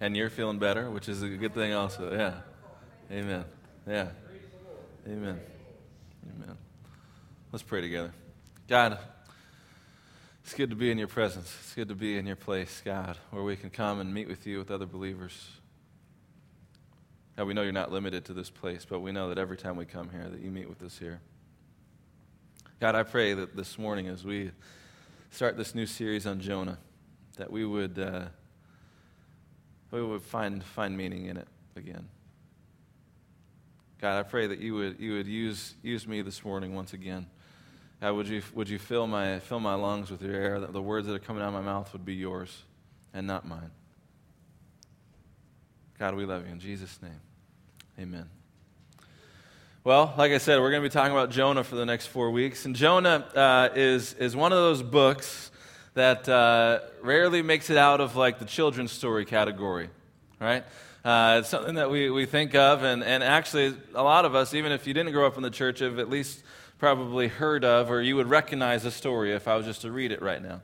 And you're feeling better, which is a good thing also. Yeah. Amen. Yeah. Amen. Amen. Let's pray together. God, it's good to be in your presence. It's good to be in your place, God, where we can come and meet with you with other believers. God, we know you're not limited to this place, but we know that every time we come here, that you meet with us here. God, I pray that this morning as we start this new series on Jonah, that we would, uh, we would find, find meaning in it again. God, I pray that you would, you would use, use me this morning once again. God, would you, would you fill, my, fill my lungs with your air, that the words that are coming out of my mouth would be yours and not mine. God, we love you. In Jesus' name, amen. Well, like I said, we're going to be talking about Jonah for the next four weeks. And Jonah uh, is, is one of those books that uh, rarely makes it out of like the children's story category, right? Uh, it's something that we, we think of, and, and actually, a lot of us, even if you didn't grow up in the church, have at least probably heard of, or you would recognize the story if I was just to read it right now.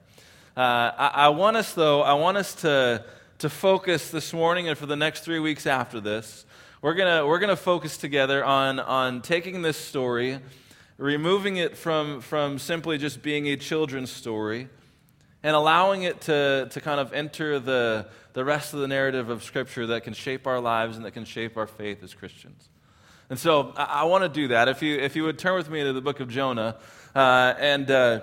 Uh, I, I want us, though, I want us to, to focus this morning and for the next three weeks after this we're going we're gonna focus together on, on taking this story, removing it from, from simply just being a children's story, and allowing it to, to kind of enter the, the rest of the narrative of Scripture that can shape our lives and that can shape our faith as Christians. And so I, I want to do that. If you, if you would turn with me to the book of Jonah, uh, and uh,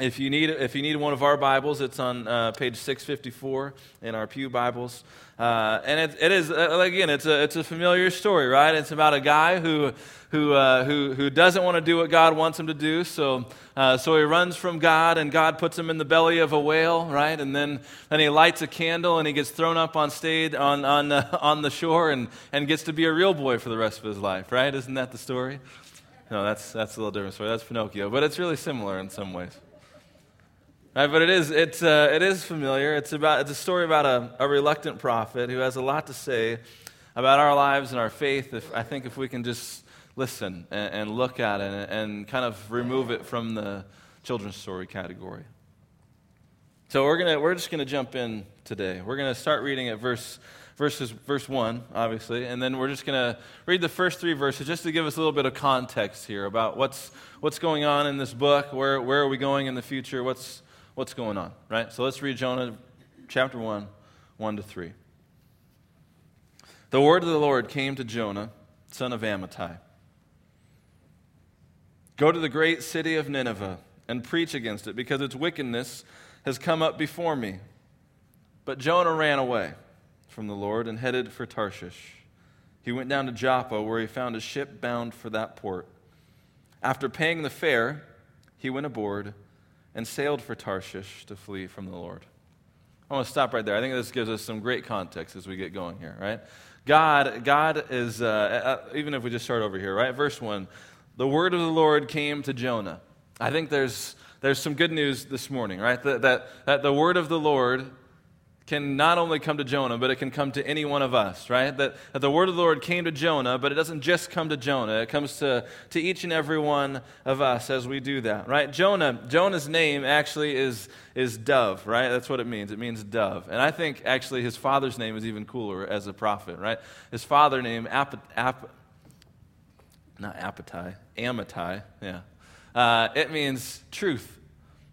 if you, need, if you need one of our Bibles, it's on uh, page 654 in our Pew Bibles. Uh, and it, it is, uh, again, it's a, it's a familiar story, right? It's about a guy who, who, uh, who, who doesn't want to do what God wants him to do. So, uh, so he runs from God, and God puts him in the belly of a whale, right? And then, then he lights a candle, and he gets thrown up on stage on, on, uh, on the shore and, and gets to be a real boy for the rest of his life, right? Isn't that the story? No, that's, that's a little different story. That's Pinocchio, but it's really similar in some ways. Right, but it is, it's, uh, it is familiar. It's, about, it's a story about a, a reluctant prophet who has a lot to say about our lives and our faith. If, I think if we can just listen and, and look at it and, kind of remove it from the children's story category. So we're, gonna, we're just going to jump in today. We're going to start reading at verse, verses, verse 1, obviously, and then we're just going to read the first three verses just to give us a little bit of context here about what's, what's going on in this book, where, where are we going in the future, what's, what's going on, right? So let's read Jonah chapter 1, 1 to 3. The word of the Lord came to Jonah, son of Amittai. Go to the great city of Nineveh and preach against it, because its wickedness has come up before me. But Jonah ran away from the Lord and headed for Tarshish. He went down to Joppa, where he found a ship bound for that port. After paying the fare, he went aboard and sailed for Tarshish to flee from the Lord. I want to stop right there. I think this gives us some great context as we get going here, right? God, God is, uh, uh, even if we just start over here, right? Verse 1 The word of the Lord came to Jonah. I think there's, there's some good news this morning, right? That, that, that the word of the Lord can not only come to Jonah, but it can come to any one of us, right? That, that the word of the Lord came to Jonah, but it doesn't just come to Jonah. It comes to, to each and every one of us as we do that, right? Jonah, Jonah's name actually is, is dove, right? That's what it means. It means dove. And I think actually his father's name is even cooler as a prophet, right? His father name, Ap, Ap, not Apatai, Amittai, yeah. Uh, it means truth,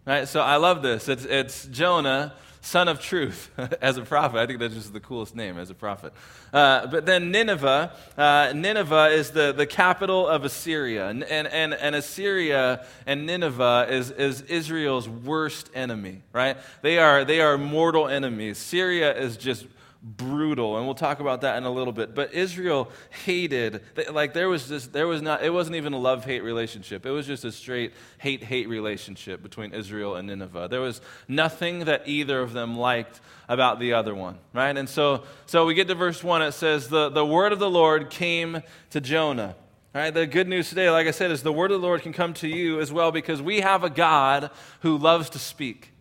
right? So I love this. It's, it's Jonah son of truth as a prophet. I think that's just the coolest name as a prophet. Uh, but then Nineveh, uh, Nineveh is the, the capital of Assyria. And, and, and, Assyria and Nineveh is, is Israel's worst enemy, right? They are, they are mortal enemies. Syria is just brutal and we'll talk about that in a little bit but israel hated like there was just there was not it wasn't even a love hate relationship. It was just a straight hate hate relationship between israel and nineveh. There was nothing that either of them liked about the other one right? And so so we get to verse 1 it says the, the word of the lord came to jonah. All right, the good news today, like I said, is the word of the Lord can come to you as well because we have a God who loves to speak.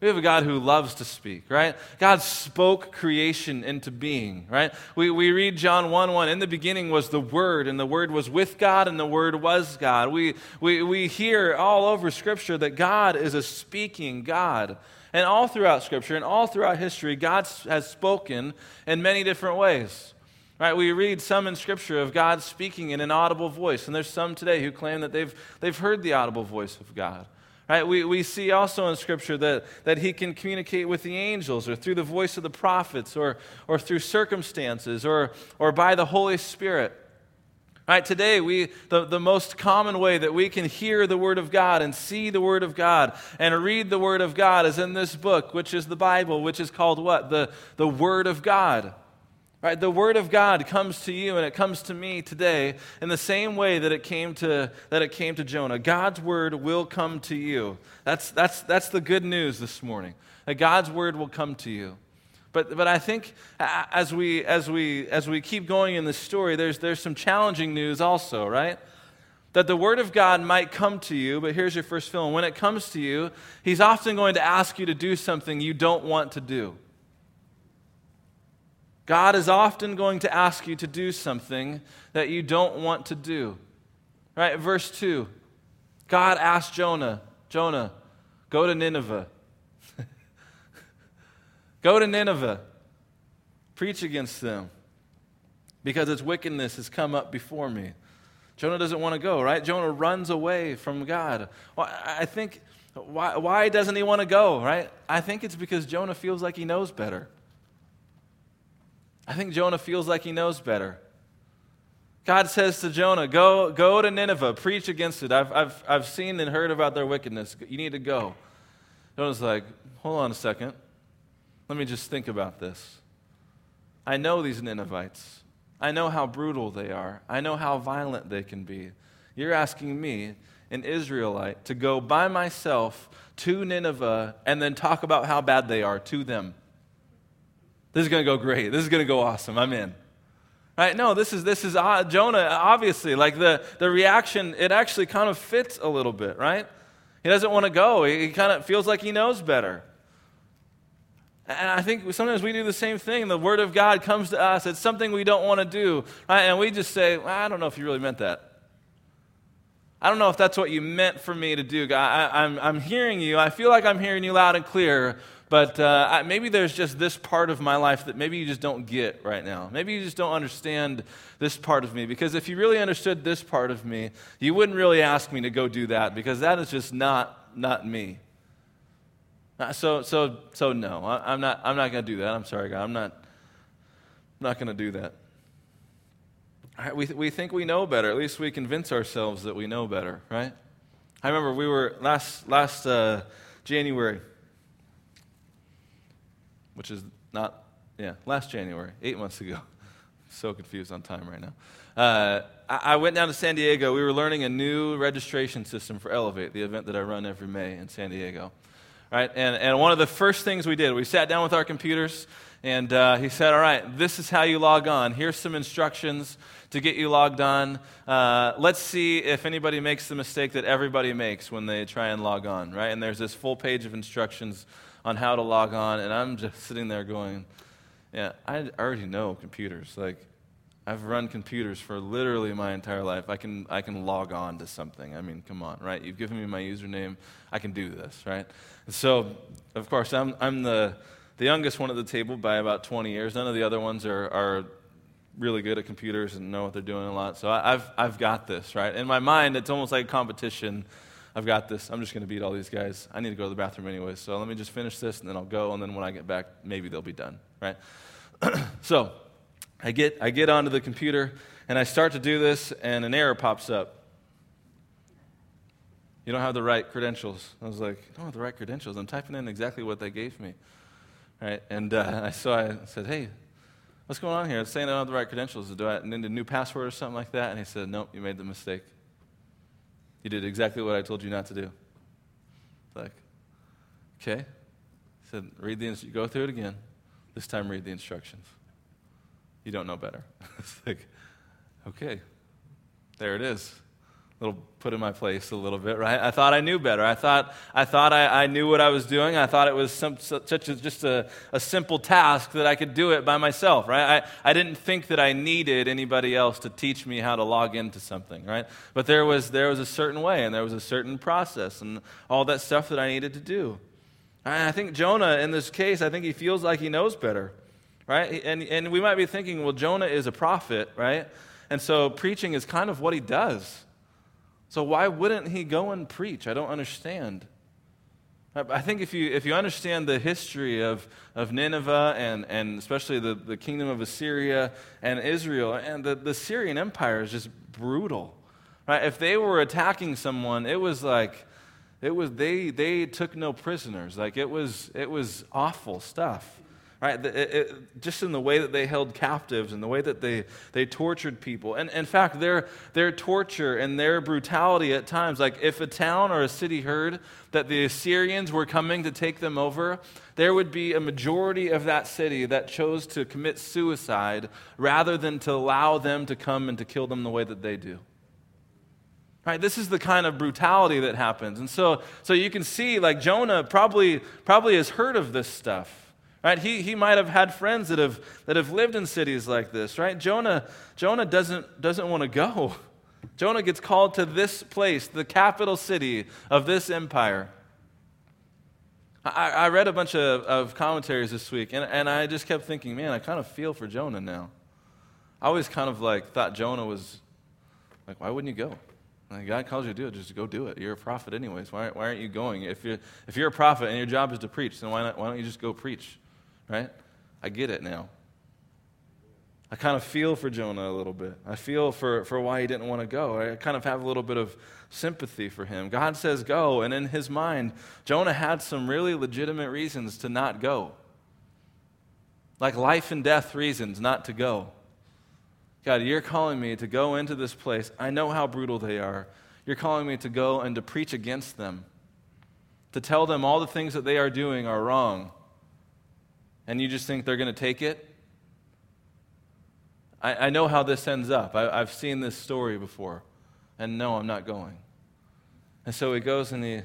We have a God who loves to speak, right? God spoke creation into being, right? We, we read John 1 1. In the beginning was the Word, and the Word was with God, and the Word was God. We, we, we hear all over Scripture that God is a speaking God. And all throughout Scripture and all throughout history, God has spoken in many different ways. Right, we read some in Scripture of God speaking in an audible voice, and there's some today who claim that they've, they've heard the audible voice of God. Right, we, we see also in Scripture that, that He can communicate with the angels, or through the voice of the prophets, or, or through circumstances, or, or by the Holy Spirit. Right, today, we, the, the most common way that we can hear the Word of God and see the Word of God and read the Word of God is in this book, which is the Bible, which is called what? The, the Word of God. Right? The word of God comes to you and it comes to me today in the same way that it came to, that it came to Jonah. God's word will come to you. That's, that's, that's the good news this morning, that God's word will come to you. But, but I think as we, as, we, as we keep going in this story, there's, there's some challenging news also, right? That the Word of God might come to you, but here's your first feeling. When it comes to you, He's often going to ask you to do something you don't want to do. God is often going to ask you to do something that you don't want to do. Right? Verse 2 God asked Jonah, Jonah, go to Nineveh. go to Nineveh. Preach against them because its wickedness has come up before me. Jonah doesn't want to go, right? Jonah runs away from God. Well, I think, why, why doesn't he want to go, right? I think it's because Jonah feels like he knows better. I think Jonah feels like he knows better. God says to Jonah, Go, go to Nineveh, preach against it. I've, I've, I've seen and heard about their wickedness. You need to go. Jonah's like, Hold on a second. Let me just think about this. I know these Ninevites. I know how brutal they are. I know how violent they can be. You're asking me, an Israelite, to go by myself to Nineveh and then talk about how bad they are to them. This is going to go great. This is going to go awesome. I'm in. Right? No, this is this is uh, Jonah. Obviously, like the the reaction, it actually kind of fits a little bit, right? He doesn't want to go. He, he kind of feels like he knows better. And I think sometimes we do the same thing. The Word of God comes to us. It's something we don't want to do, right? And we just say, well, "I don't know if you really meant that." I don't know if that's what you meant for me to do. I, I'm, I'm hearing you. I feel like I'm hearing you loud and clear, but uh, maybe there's just this part of my life that maybe you just don't get right now. Maybe you just don't understand this part of me. Because if you really understood this part of me, you wouldn't really ask me to go do that because that is just not, not me. Uh, so, so, so no, I, am not, I'm not going to do that. I'm sorry, God. I'm not, I'm not going to do that. We, we think we know better. At least we convince ourselves that we know better, right? I remember we were last, last uh, January which is not, yeah, last January, eight months ago. so confused on time right now. Uh, I, I went down to San Diego. We were learning a new registration system for Elevate, the event that I run every May in San Diego. Right? And, and one of the first things we did, we sat down with our computers, and uh, he said, All right, this is how you log on. Here's some instructions to get you logged on. Uh, let's see if anybody makes the mistake that everybody makes when they try and log on, right? And there's this full page of instructions on how to log on, and I'm just sitting there going, yeah, I already know computers. Like, I've run computers for literally my entire life. I can, I can log on to something. I mean, come on, right? You've given me my username. I can do this, right? And so, of course, I'm, I'm the, the youngest one at the table by about 20 years. None of the other ones are, are really good at computers and know what they're doing a lot. So I, I've, I've got this, right? In my mind, it's almost like a competition I've got this. I'm just going to beat all these guys. I need to go to the bathroom anyway. So let me just finish this and then I'll go. And then when I get back, maybe they'll be done, right? so I get, I get onto the computer and I start to do this and an error pops up. You don't have the right credentials. I was like, I don't have the right credentials. I'm typing in exactly what they gave me. Right? And uh, so I said, hey, what's going on here? It's saying I don't have the right credentials. Do I need a new password or something like that? And he said, nope, you made the mistake. You did exactly what I told you not to do. Like, okay. He said, read the, go through it again. This time, read the instructions. You don't know better. it's like, okay, there it is little put in my place a little bit, right? I thought I knew better. I thought I, thought I, I knew what I was doing. I thought it was some, such a, just a, a simple task that I could do it by myself, right? I, I didn't think that I needed anybody else to teach me how to log into something, right? But there was, there was a certain way and there was a certain process and all that stuff that I needed to do. I think Jonah, in this case, I think he feels like he knows better, right? And, and we might be thinking, well, Jonah is a prophet, right? And so preaching is kind of what he does. So why wouldn't he go and preach? I don't understand. I think if you, if you understand the history of, of Nineveh and, and especially the, the kingdom of Assyria and Israel, and the, the Syrian Empire is just brutal. Right? If they were attacking someone, it was like, it was, they, they took no prisoners. Like it was, it was awful stuff right? It, it, just in the way that they held captives and the way that they, they tortured people. And in fact, their, their torture and their brutality at times, like if a town or a city heard that the Assyrians were coming to take them over, there would be a majority of that city that chose to commit suicide rather than to allow them to come and to kill them the way that they do. Right, this is the kind of brutality that happens. And so, so you can see, like Jonah probably, probably has heard of this stuff. Right? He, he might have had friends that have, that have lived in cities like this, right? Jonah, Jonah doesn't, doesn't want to go. Jonah gets called to this place, the capital city of this empire. I, I read a bunch of, of commentaries this week, and, and I just kept thinking, man, I kind of feel for Jonah now. I always kind of like thought Jonah was like, why wouldn't you go? Like God calls you to do it, just go do it. You're a prophet anyways. Why, why aren't you going? If you're, if you're a prophet and your job is to preach, then why, not, why don't you just go preach? Right? I get it now. I kind of feel for Jonah a little bit. I feel for, for why he didn't want to go. I kind of have a little bit of sympathy for him. God says go, and in his mind, Jonah had some really legitimate reasons to not go. Like life and death reasons not to go. God, you're calling me to go into this place. I know how brutal they are. You're calling me to go and to preach against them, to tell them all the things that they are doing are wrong and you just think they're going to take it? I, I, know how this ends up. I, I've seen this story before. And no, I'm not going. And so he goes and he,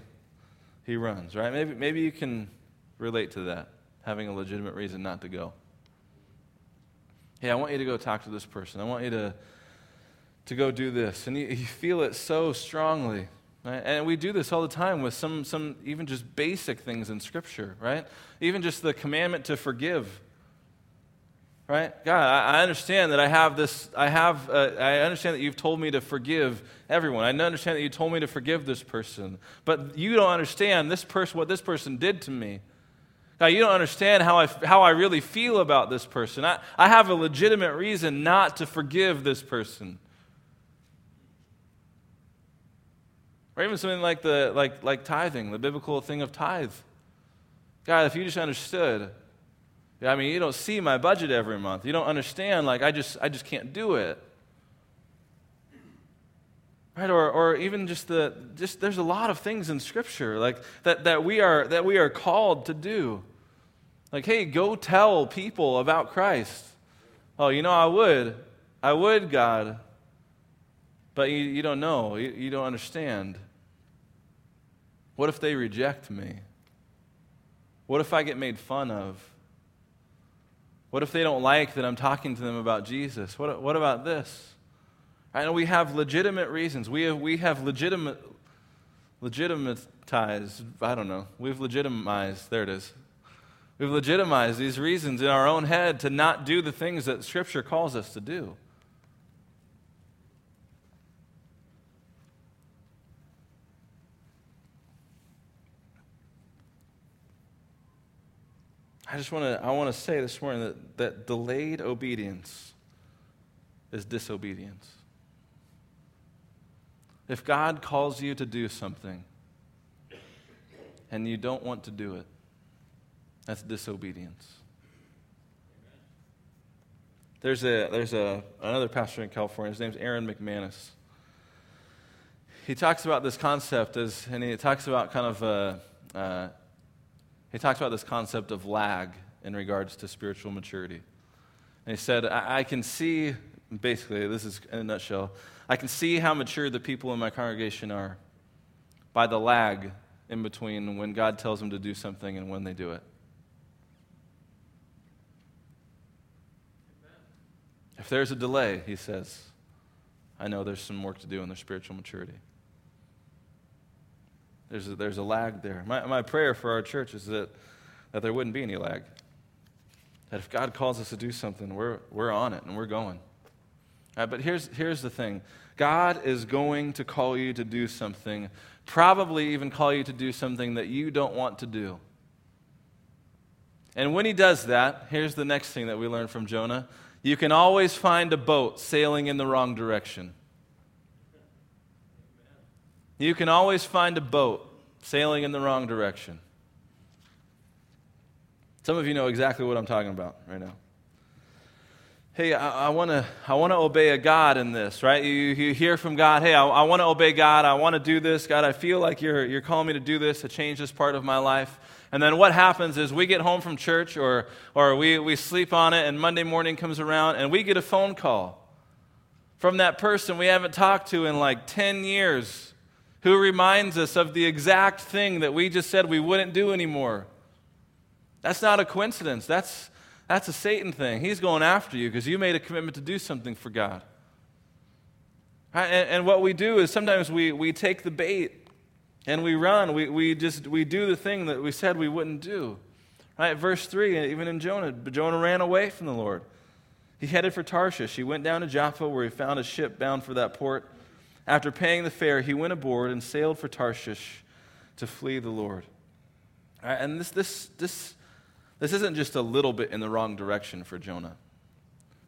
he runs, right? Maybe, maybe you can relate to that, having a legitimate reason not to go. Hey, I want you to go talk to this person. I want you to, to go do this. And you, you feel it so strongly. Right? And we do this all the time with some, some even just basic things in Scripture, right? Even just the commandment to forgive. Right? God, I, understand that I have this, I have, uh, I understand that you've told me to forgive everyone. I understand that you told me to forgive this person. But you don't understand this person, what this person did to me. God, you don't understand how I, how I really feel about this person. I, I have a legitimate reason not to forgive this person. Or even something like, the, like, like tithing, the biblical thing of tithe. God, if you just understood, I mean, you don't see my budget every month. You don't understand, like, I just, I just can't do it. Right? Or, or even just the, just, there's a lot of things in Scripture, like, that, that, we are, that we are called to do. Like, hey, go tell people about Christ. Oh, you know, I would. I would, God. But you, you don't know. You, you don't understand. What if they reject me? What if I get made fun of? What if they don't like that I'm talking to them about Jesus? What, what about this? I know we have legitimate reasons. We have, we have legitimate, legitimatized, I don't know, we've legitimized, there it is. We've legitimized these reasons in our own head to not do the things that Scripture calls us to do. I just want to I want to say this morning that, that delayed obedience is disobedience. If God calls you to do something and you don't want to do it, that's disobedience. There's, a, there's a, another pastor in California. His name's Erwin McManus. He talks about this concept as, and he talks about kind of uh, uh, he talks about this concept of lag in regards to spiritual maturity. And he said, I, I can see, basically, this is in a nutshell, I can see how mature the people in my congregation are by the lag in between when God tells them to do something and when they do it. If there's a delay, he says, I know there's some work to do in their spiritual maturity. There's a, there's a lag there. My, my prayer for our church is that, that there wouldn't be any lag. That if God calls us to do something, we're, we're on it and we're going. Uh, but here's, here's the thing God is going to call you to do something, probably even call you to do something that you don't want to do. And when he does that, here's the next thing that we learn from Jonah you can always find a boat sailing in the wrong direction. You can always find a boat sailing in the wrong direction. Some of you know exactly what I'm talking about right now. Hey, I, I want to I wanna obey a God in this, right? You, you hear from God, hey, I, I want to obey God. I want to do this. God, I feel like you're, you're calling me to do this, to change this part of my life. And then what happens is we get home from church or, or we, we sleep on it, and Monday morning comes around, and we get a phone call from that person we haven't talked to in like 10 years who reminds us of the exact thing that we just said we wouldn't do anymore. That's not a coincidence. That's, that's a Satan thing. He's going after you because you made a commitment to do something for God. And, and, what we do is sometimes we, we take the bait and we run. We, we just we do the thing that we said we wouldn't do. Right? Verse 3, even in Jonah, Jonah ran away from the Lord. He headed for Tarshish. He went down to Joppa where he found a ship bound for that port. After paying the fare, he went aboard and sailed for Tarshish to flee the Lord. Right? And this, this, this this isn't just a little bit in the wrong direction for Jonah.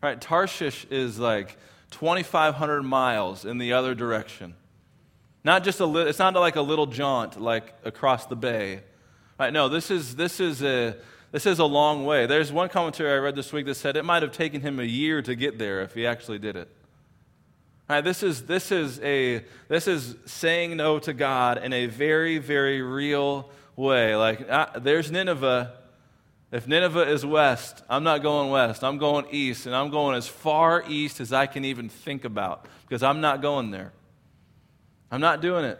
Right? Tarshish is like 2,500 miles in the other direction. Not just a it's not like a little jaunt like across the bay. Right? No, this is, this, is a, this is a long way. There's one commentary I read this week that said it might have taken him a year to get there if he actually did it. Right, this, is, this, is a, this is saying no to God in a very, very real way. Like, uh, there's Nineveh, if Nineveh is west, I'm not going west. I'm going east, and I'm going as far east as I can even think about because I'm not going there. I'm not doing it.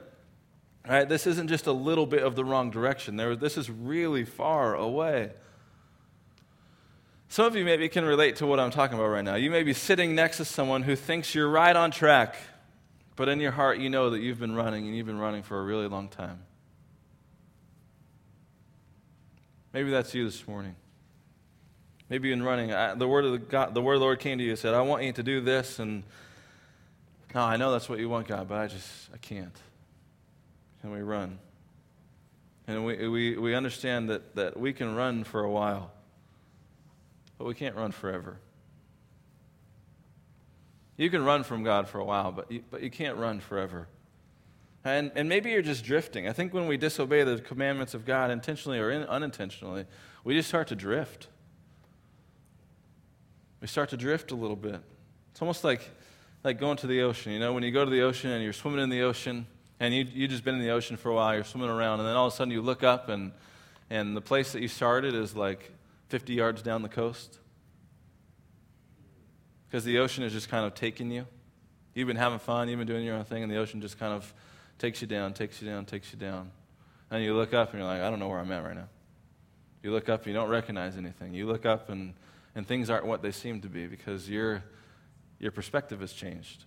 Right, this isn't just a little bit of the wrong direction. There, this is really far away. Some of you maybe can relate to what I'm talking about right now. You may be sitting next to someone who thinks you're right on track, but in your heart, you know that you've been running and you've been running for a really long time. Maybe that's you this morning. Maybe been running. I, the word of the God, the word of the Lord came to you and said, "I want you to do this," and no, I know that's what you want, God, but I just I can't. And we run, and we we we understand that that we can run for a while, but we can't run forever. You can run from God for a while, but you, but you can't run forever. And, and maybe you're just drifting. I think when we disobey the commandments of God intentionally or in, unintentionally, we just start to drift. We start to drift a little bit. It's almost like, like going to the ocean. You know, when you go to the ocean and you're swimming in the ocean, and you, you've just been in the ocean for a while, you're swimming around, and then all of a sudden you look up, and, and the place that you started is like 50 yards down the coast. Because the ocean is just kind of taking you. You've been having fun, you've been doing your own thing, and the ocean just kind of takes you down, takes you down, takes you down. And you look up and you're like, I don't know where I'm at right now. You look up and you don't recognize anything. You look up and, and things aren't what they seem to be because your, your perspective has changed.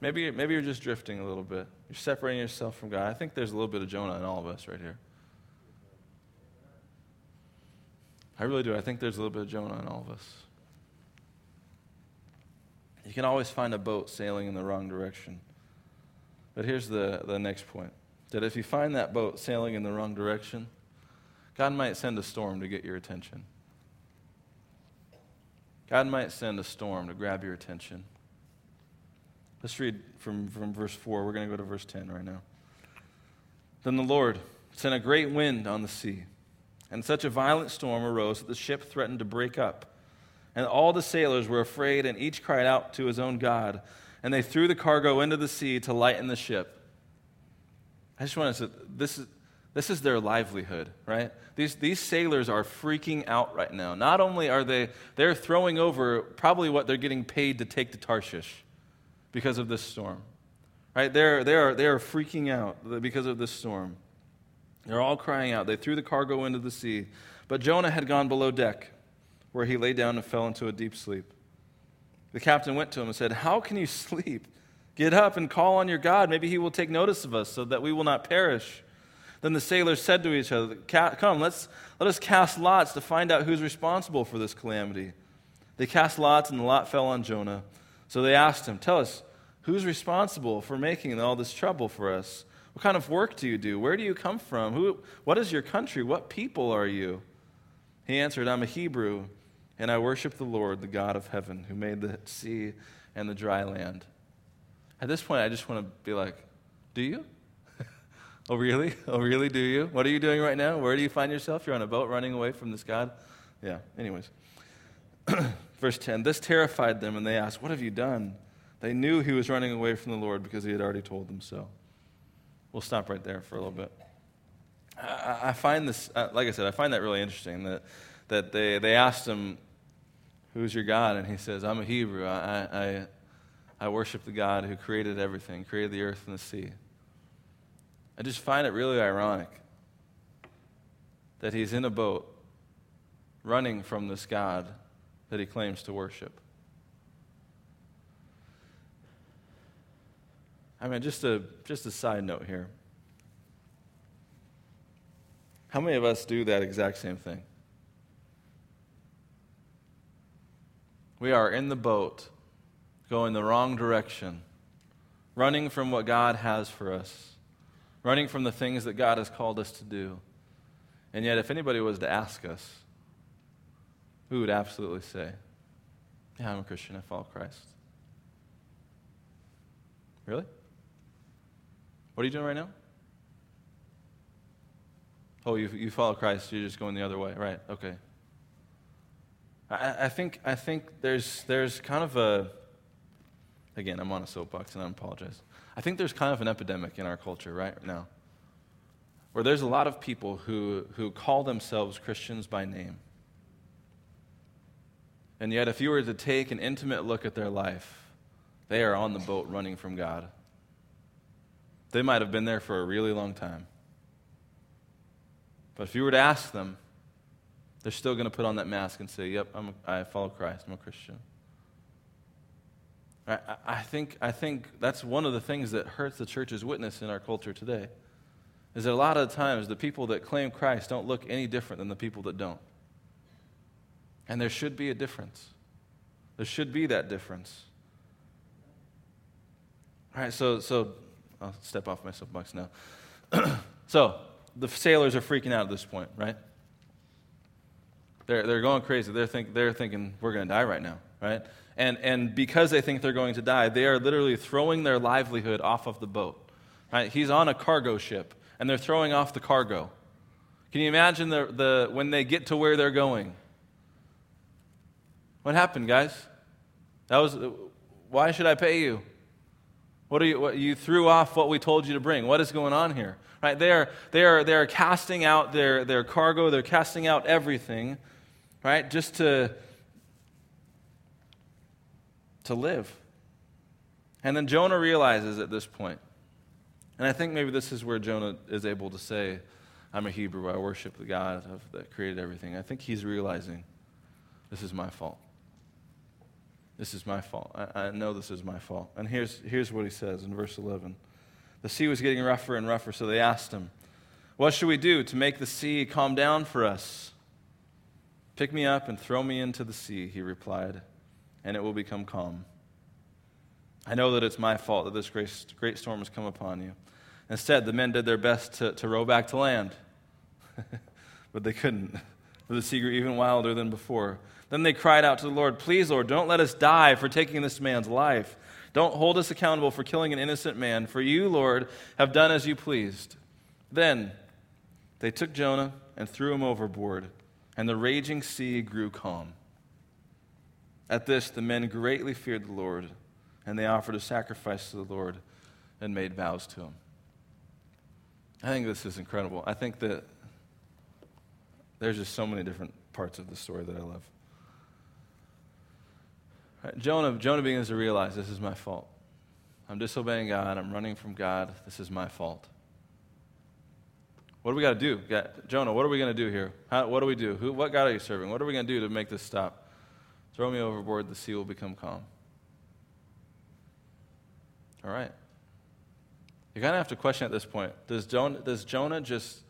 Maybe, maybe you're just drifting a little bit. You're separating yourself from God. I think there's a little bit of Jonah in all of us right here. I really do. I think there's a little bit of Jonah in all of us. You can always find a boat sailing in the wrong direction. But here's the, the next point that if you find that boat sailing in the wrong direction, God might send a storm to get your attention. God might send a storm to grab your attention. Let's read from, from verse 4. We're going to go to verse 10 right now. Then the Lord sent a great wind on the sea, and such a violent storm arose that the ship threatened to break up. And all the sailors were afraid, and each cried out to his own God. And they threw the cargo into the sea to lighten the ship. I just want to say this is, this is their livelihood, right? These, these sailors are freaking out right now. Not only are they, they're throwing over probably what they're getting paid to take to Tarshish because of this storm, right? They're, they're, they're freaking out because of this storm. They're all crying out. They threw the cargo into the sea. But Jonah had gone below deck where he lay down and fell into a deep sleep. The captain went to him and said, How can you sleep? Get up and call on your God. Maybe he will take notice of us so that we will not perish. Then the sailors said to each other, Come, let's, let us cast lots to find out who's responsible for this calamity. They cast lots, and the lot fell on Jonah. So they asked him, Tell us, who's responsible for making all this trouble for us? What kind of work do you do? Where do you come from? Who, what is your country? What people are you? He answered, I'm a Hebrew, and I worship the Lord, the God of heaven, who made the sea and the dry land. At this point, I just want to be like, Do you? oh, really? Oh, really? Do you? What are you doing right now? Where do you find yourself? You're on a boat running away from this God? Yeah, anyways. Verse 10 This terrified them, and they asked, What have you done? They knew he was running away from the Lord because he had already told them so. We'll stop right there for a little bit. I, I find this, uh, like I said, I find that really interesting that, that they, they asked him, Who's your God? And he says, I'm a Hebrew. I, I, I worship the God who created everything, created the earth and the sea. I just find it really ironic that he's in a boat running from this God that he claims to worship. I mean, just a, just a side note here. How many of us do that exact same thing? We are in the boat, going the wrong direction, running from what God has for us, running from the things that God has called us to do. And yet, if anybody was to ask us, we would absolutely say, Yeah, I'm a Christian. I follow Christ. Really? What are you doing right now? Oh, you, you follow Christ, you're just going the other way. Right, okay. I, I, think, I think there's, there's kind of a, again, I'm on a soapbox and I apologize. I think there's kind of an epidemic in our culture right now where there's a lot of people who, who call themselves Christians by name. And yet, if you were to take an intimate look at their life, they are on the boat running from God. They might have been there for a really long time. But if you were to ask them, they're still going to put on that mask and say, Yep, I'm a, I follow Christ, I'm a Christian. I, I, think, I think that's one of the things that hurts the church's witness in our culture today. Is that a lot of the times the people that claim Christ don't look any different than the people that don't. And there should be a difference. There should be that difference. All right, so, so I'll step off my soapbox now. so, the sailors are freaking out at this point, right? They're, they're going crazy. They're, think, they're thinking, we're going to die right now, right? And, and because they think they're going to die, they are literally throwing their livelihood off of the boat, right? He's on a cargo ship, and they're throwing off the cargo. Can you imagine the, the, when they get to where they're going? What happened, guys? That was, why should I pay you? What are you, what, you threw off what we told you to bring. What is going on here? Right? They are, they are, they are casting out their, their cargo, they're casting out everything, right? Just to, to live. And then Jonah realizes at this point, and I think maybe this is where Jonah is able to say, I'm a Hebrew, I worship the God that created everything. I think he's realizing this is my fault. This is my fault. I, I, know this is my fault. And here's, here's what he says in verse 11 The sea was getting rougher and rougher, so they asked him, What should we do to make the sea calm down for us? Pick me up and throw me into the sea, he replied, and it will become calm. I know that it's my fault that this great, great storm has come upon you. Instead, the men did their best to, to row back to land, but they couldn't. The sea grew even wilder than before. Then they cried out to the Lord, Please, Lord, don't let us die for taking this man's life. Don't hold us accountable for killing an innocent man, for you, Lord, have done as you pleased. Then they took Jonah and threw him overboard, and the raging sea grew calm. At this, the men greatly feared the Lord, and they offered a sacrifice to the Lord and made vows to him. I think this is incredible. I think that there's just so many different parts of the story that I love. Jonah, Jonah begins to realize this is my fault. I'm disobeying God. I'm running from God. This is my fault. What do we got to do? Jonah, what are we going to do here? How, what do we do? Who, what God are you serving? What are we going to do to make this stop? Throw me overboard, the sea will become calm. All right. You kind of have to question at this point does Jonah, does Jonah just,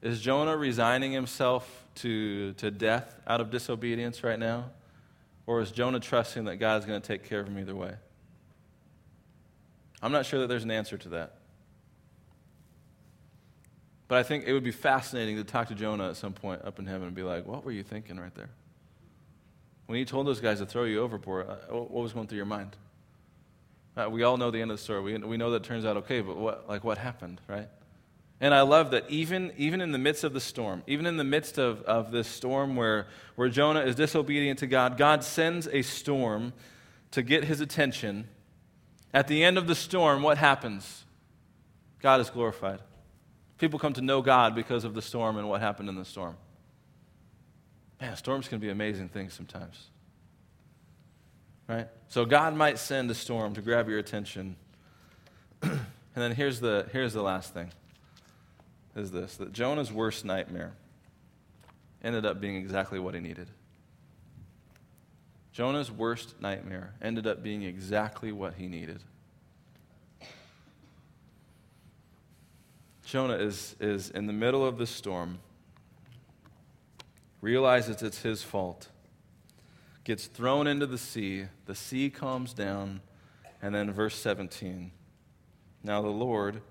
is Jonah resigning himself to, to death out of disobedience right now? Or is Jonah trusting that God's going to take care of him either way? I'm not sure that there's an answer to that. But I think it would be fascinating to talk to Jonah at some point up in heaven and be like, what were you thinking right there? When you told those guys to throw you overboard, uh, what was going through your mind? Uh, we all know the end of the story. We, we know that turns out okay, but what, like what happened, right? And I love that even, even in the midst of the storm, even in the midst of, of this storm where, where Jonah is disobedient to God, God sends a storm to get his attention. At the end of the storm, what happens? God is glorified. People come to know God because of the storm and what happened in the storm. Man, storms can be amazing things sometimes. Right? So God might send a storm to grab your attention. and then here's the, here's the last thing is this that Jonah's worst nightmare ended up being exactly what he needed. Jonah's worst nightmare ended up being exactly what he needed. Jonah is, is in the middle of the storm, realizes it's his fault, gets thrown into the sea, the sea calms down, and then verse 17. Now the Lord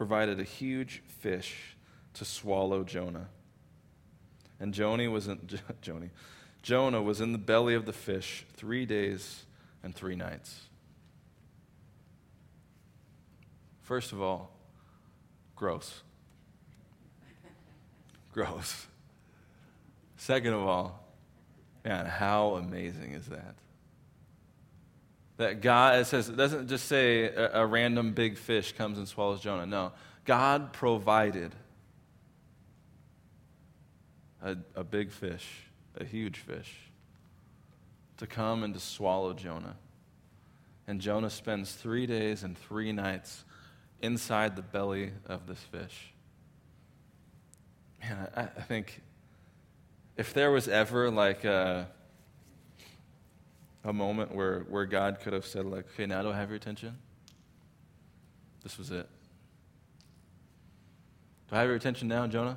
provided a huge fish to swallow Jonah. And Jonah was in, Jonah, Jonah was in the belly of the fish three days and three nights. First of all, gross. Gross. Second of all, man, how amazing is that? That God, it says, it doesn't just say a, a random big fish comes and swallows Jonah. No, God provided a, a big fish, a huge fish, to come and to swallow Jonah. And Jonah spends three days and three nights inside the belly of this fish. Man, I, I think if there was ever like a a moment where, where God could have said, like, okay, now do I have your attention? This was it. Do I have your attention now, Jonah?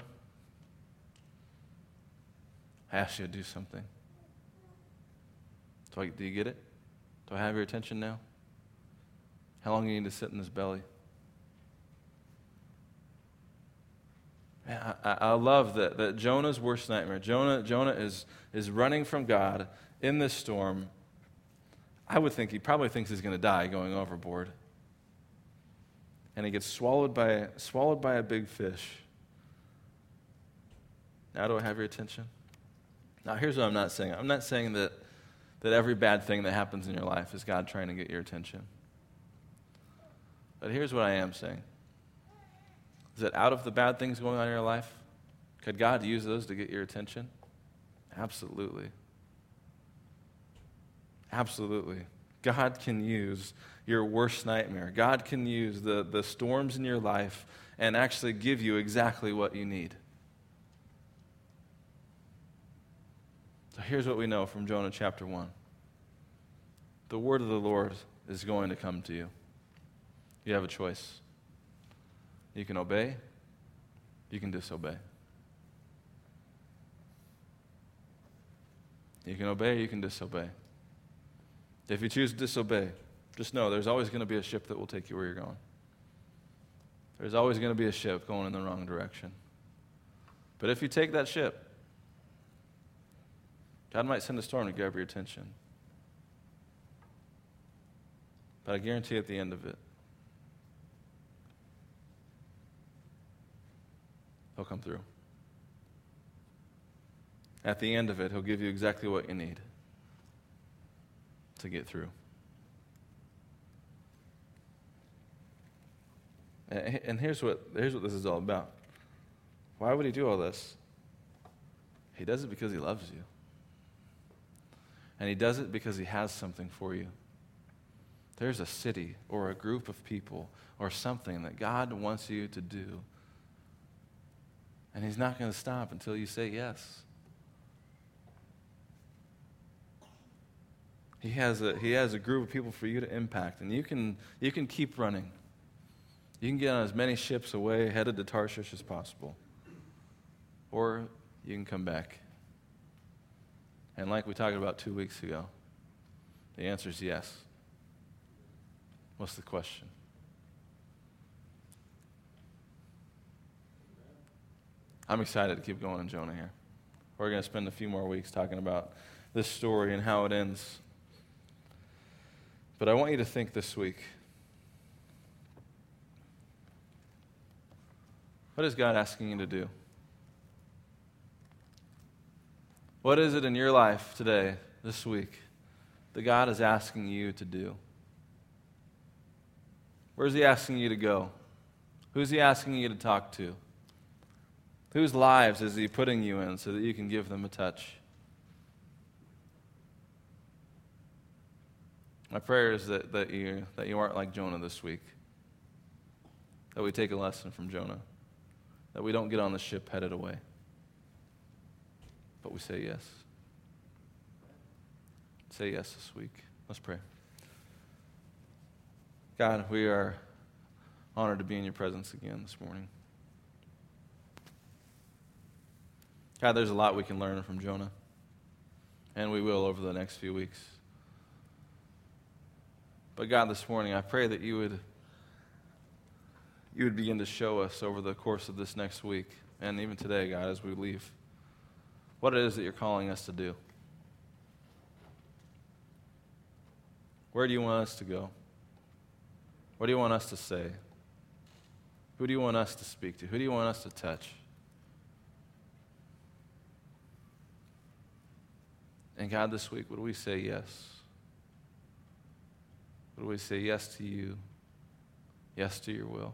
I asked you to do something. Do, I, do you get it? Do I have your attention now? How long do you need to sit in this belly? Man, I, I love that, that Jonah's worst nightmare. Jonah, Jonah is, is running from God in this storm I would think he probably thinks he's going to die going overboard. And he gets swallowed by, swallowed by a big fish. Now, do I have your attention? Now, here's what I'm not saying I'm not saying that, that every bad thing that happens in your life is God trying to get your attention. But here's what I am saying is that out of the bad things going on in your life, could God use those to get your attention? Absolutely. Absolutely. God can use your worst nightmare. God can use the, the storms in your life and actually give you exactly what you need. So here's what we know from Jonah chapter 1 the word of the Lord is going to come to you. You have a choice. You can obey, you can disobey. You can obey, you can disobey. If you choose to disobey, just know there's always going to be a ship that will take you where you're going. There's always going to be a ship going in the wrong direction. But if you take that ship, God might send a storm to grab your attention. But I guarantee at the end of it, He'll come through. At the end of it, He'll give you exactly what you need to get through. And here's what, here's what this is all about. Why would he do all this? He does it because he loves you. And he does it because he has something for you. There's a city or a group of people or something that God wants you to do. And he's not going to stop until you say yes. He has a, he has a group of people for you to impact, and you can, you can keep running. You can get on as many ships away, headed to Tarshish as possible. Or you can come back. And like we talked about two weeks ago, the answer is yes. What's the question? I'm excited to keep going in Jonah here. We're going to spend a few more weeks talking about this story and how it ends. But I want you to think this week what is God asking you to do? What is it in your life today, this week, that God is asking you to do? Where's He asking you to go? Who's He asking you to talk to? Whose lives is He putting you in so that you can give them a touch? My prayer is that, that, you, that you aren't like Jonah this week, that we take a lesson from Jonah, that we don't get on the ship headed away, but we say yes. Say yes this week. Let's pray. God, we are honored to be in your presence again this morning. God, there's a lot we can learn from Jonah, and we will over the next few weeks. But God, this morning, I pray that you would, you would begin to show us over the course of this next week, and even today, God, as we leave, what it is that you're calling us to do. Where do you want us to go? What do you want us to say? Who do you want us to speak to? Who do you want us to touch? And God, this week, would we say yes? Would we say yes to you? Yes to your will?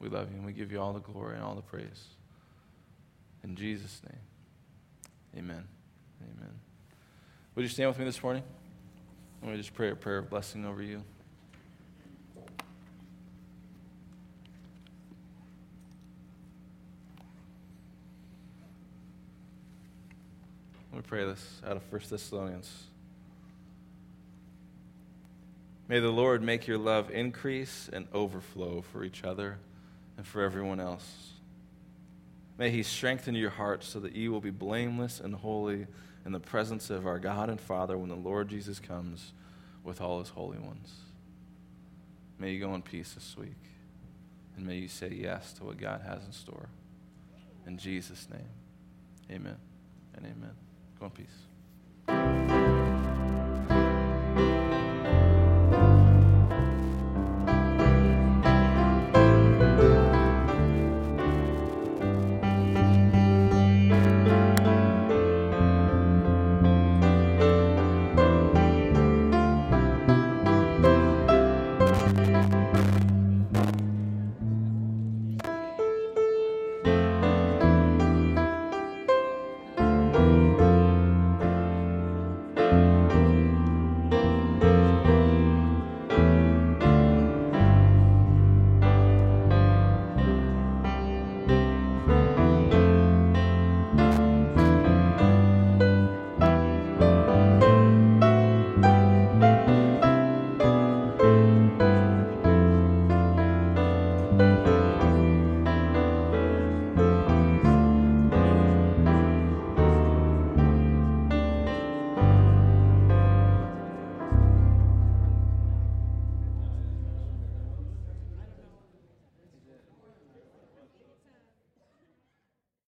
We love you and we give you all the glory and all the praise. In Jesus' name, amen. Amen. Would you stand with me this morning? Let me just pray a prayer of blessing over you. Let me pray this out of 1 Thessalonians. May the Lord make your love increase and overflow for each other and for everyone else. May He strengthen your hearts so that you will be blameless and holy in the presence of our God and Father when the Lord Jesus comes with all His holy ones. May you go in peace this week, and may you say yes to what God has in store. In Jesus' name, amen and amen. Go in peace.